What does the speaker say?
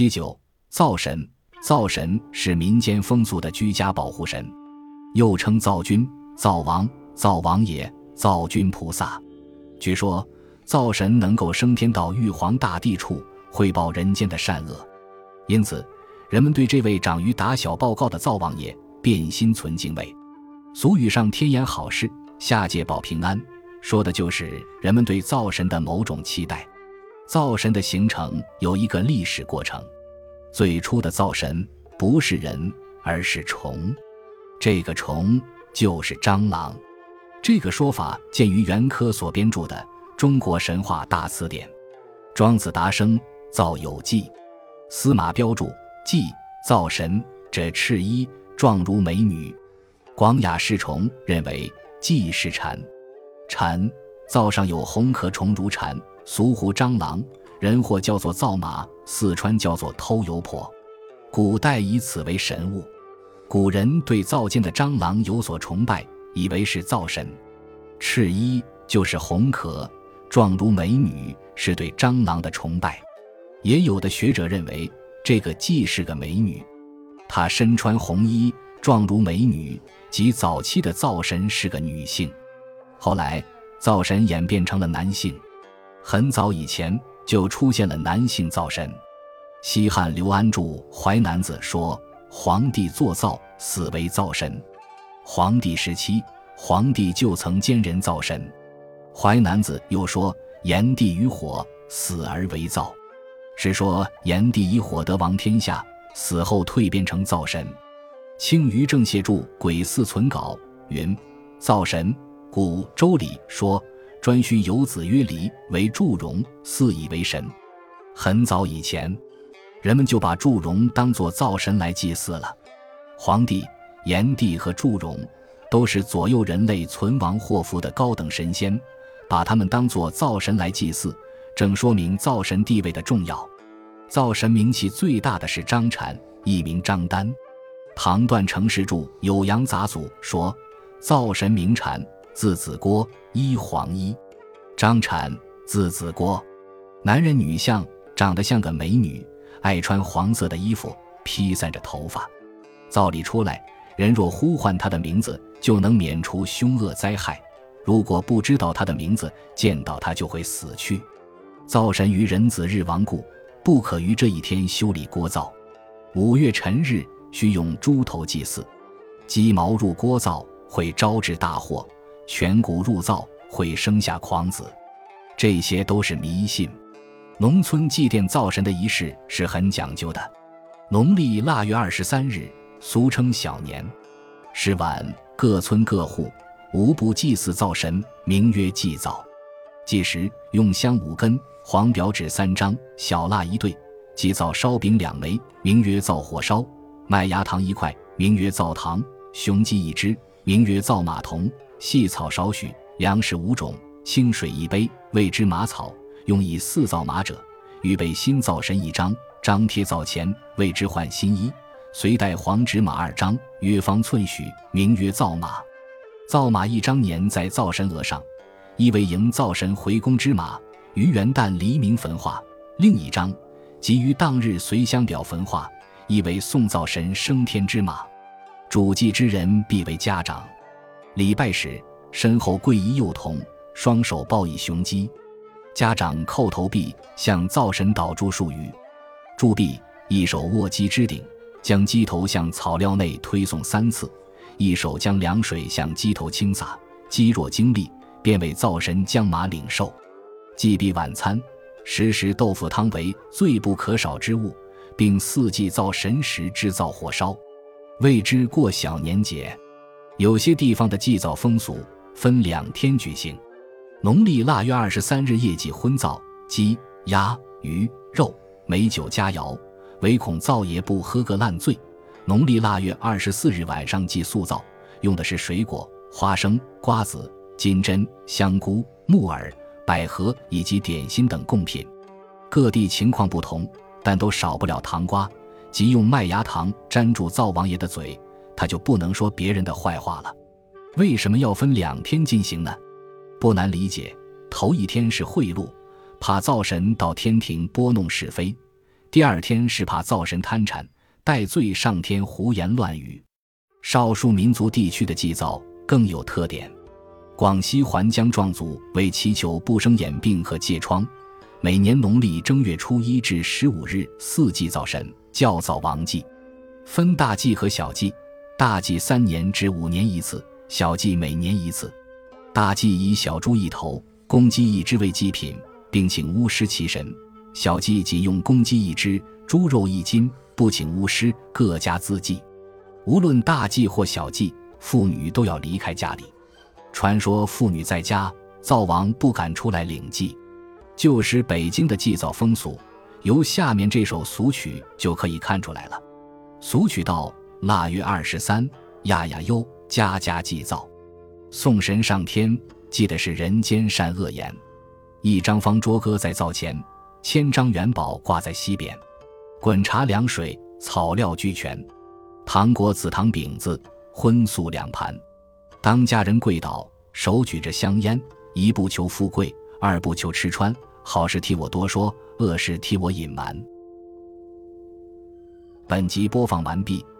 七九，灶神，灶神是民间风俗的居家保护神，又称灶君、灶王、灶王爷、灶君菩萨。据说，灶神能够升天到玉皇大帝处汇报人间的善恶，因此，人们对这位长于打小报告的灶王爷便心存敬畏。俗语上“天言好事，下界保平安”，说的就是人们对灶神的某种期待。灶神的形成有一个历史过程，最初的灶神不是人，而是虫，这个虫就是蟑螂。这个说法见于袁科所编著的《中国神话大辞典》，庄子达生灶有记，司马彪注记灶神者赤衣，状如美女。广雅释虫认为祭是蝉，蝉灶上有红壳虫如蝉。俗呼蟑螂，人或叫做灶马，四川叫做偷油婆。古代以此为神物，古人对灶间的蟑螂有所崇拜，以为是灶神。赤衣就是红壳，状如美女，是对蟑螂的崇拜。也有的学者认为这个既是个美女，她身穿红衣，状如美女，即早期的灶神是个女性。后来灶神演变成了男性。很早以前就出现了男性灶神。西汉刘安著《淮南子》说：“皇帝作灶，死为灶神。”皇帝时期，皇帝就曾兼人灶神。《淮南子》又说：“炎帝于火，死而为灶。”是说炎帝以火得王天下，死后蜕变成灶神。青鱼正谢著《鬼祀存稿》云：“灶神，古周礼说。”专需有子曰离为祝融，祀以为神。很早以前，人们就把祝融当作灶神来祭祀了。黄帝、炎帝和祝融都是左右人类存亡祸福的高等神仙，把他们当作灶神来祭祀，正说明灶神地位的重要。灶神名气最大的是张禅，一名张丹。唐段成式著《酉阳杂俎》说：“灶神名禅。”字子郭，衣黄衣。张产，字子郭，男人女相，长得像个美女，爱穿黄色的衣服，披散着头发。灶里出来，人若呼唤他的名字，就能免除凶恶灾害；如果不知道他的名字，见到他就会死去。灶神于壬子日亡故，不可于这一天修理锅灶。五月辰日，需用猪头祭祀。鸡毛入锅灶，会招致大祸。颧骨入灶会生下狂子，这些都是迷信。农村祭奠灶神的仪式是很讲究的。农历腊月二十三日，俗称小年，是晚，各村各户无不祭祀灶神，名曰祭灶。祭时用香五根，黄表纸三张，小蜡一对；祭灶烧饼两枚，名曰灶火烧；麦芽糖一块，名曰灶糖；雄鸡一只，名曰灶马童。细草少许，粮食五种，清水一杯，谓之马草，用以四造马者。预备新灶神一张，张贴灶前，谓之换新衣。随带黄纸马二张，约方寸许，名曰灶马。灶马一张年在灶神额上，意为迎灶神回宫之马，于元旦黎明焚化；另一张即于当日随香表焚化，意为送灶神升天之马。主祭之人必为家长。礼拜时，身后跪一幼童，双手抱一雄鸡，家长叩头毕，向灶神祷祝数语。祝毕，一手握鸡之顶，将鸡头向草料内推送三次，一手将凉水向鸡头倾洒。鸡若精力，便为灶神将马领受。祭毕晚餐，时时豆腐汤为最不可少之物，并四季灶神时制造火烧，谓之过小年节。有些地方的祭灶风俗分两天举行，农历腊月二十三日夜祭荤灶，鸡、鸭、鱼、肉、美酒佳肴，唯恐灶爷不喝个烂醉。农历腊月二十四日晚上祭素灶，用的是水果、花生、瓜子、金针、香菇、木耳、百合以及点心等贡品。各地情况不同，但都少不了糖瓜，即用麦芽糖粘住灶王爷的嘴。他就不能说别人的坏话了。为什么要分两天进行呢？不难理解，头一天是贿赂，怕灶神到天庭拨弄是非；第二天是怕灶神贪馋，戴罪上天胡言乱语。少数民族地区的祭灶更有特点。广西环江壮族为祈求不生眼病和疥疮，每年农历正月初一至十五日四祭灶神，叫灶王祭，分大祭和小祭。大祭三年至五年一次，小祭每年一次。大祭以小猪一头、公鸡一只为祭品，并请巫师祈神；小祭仅用公鸡一只、猪肉一斤，不请巫师，各家自祭。无论大祭或小祭，妇女都要离开家里。传说妇女在家，灶王不敢出来领祭。旧时北京的祭灶风俗，由下面这首俗曲就可以看出来了。俗曲道。腊月二十三，呀呀哟，家家祭灶，送神上天，祭的是人间善恶言。一张方桌搁在灶前，千张元宝挂在西边，滚茶凉水，草料俱全，糖果紫糖饼子，荤素两盘。当家人跪倒，手举着香烟，一不求富贵，二不求吃穿，好事替我多说，恶事替我隐瞒。本集播放完毕。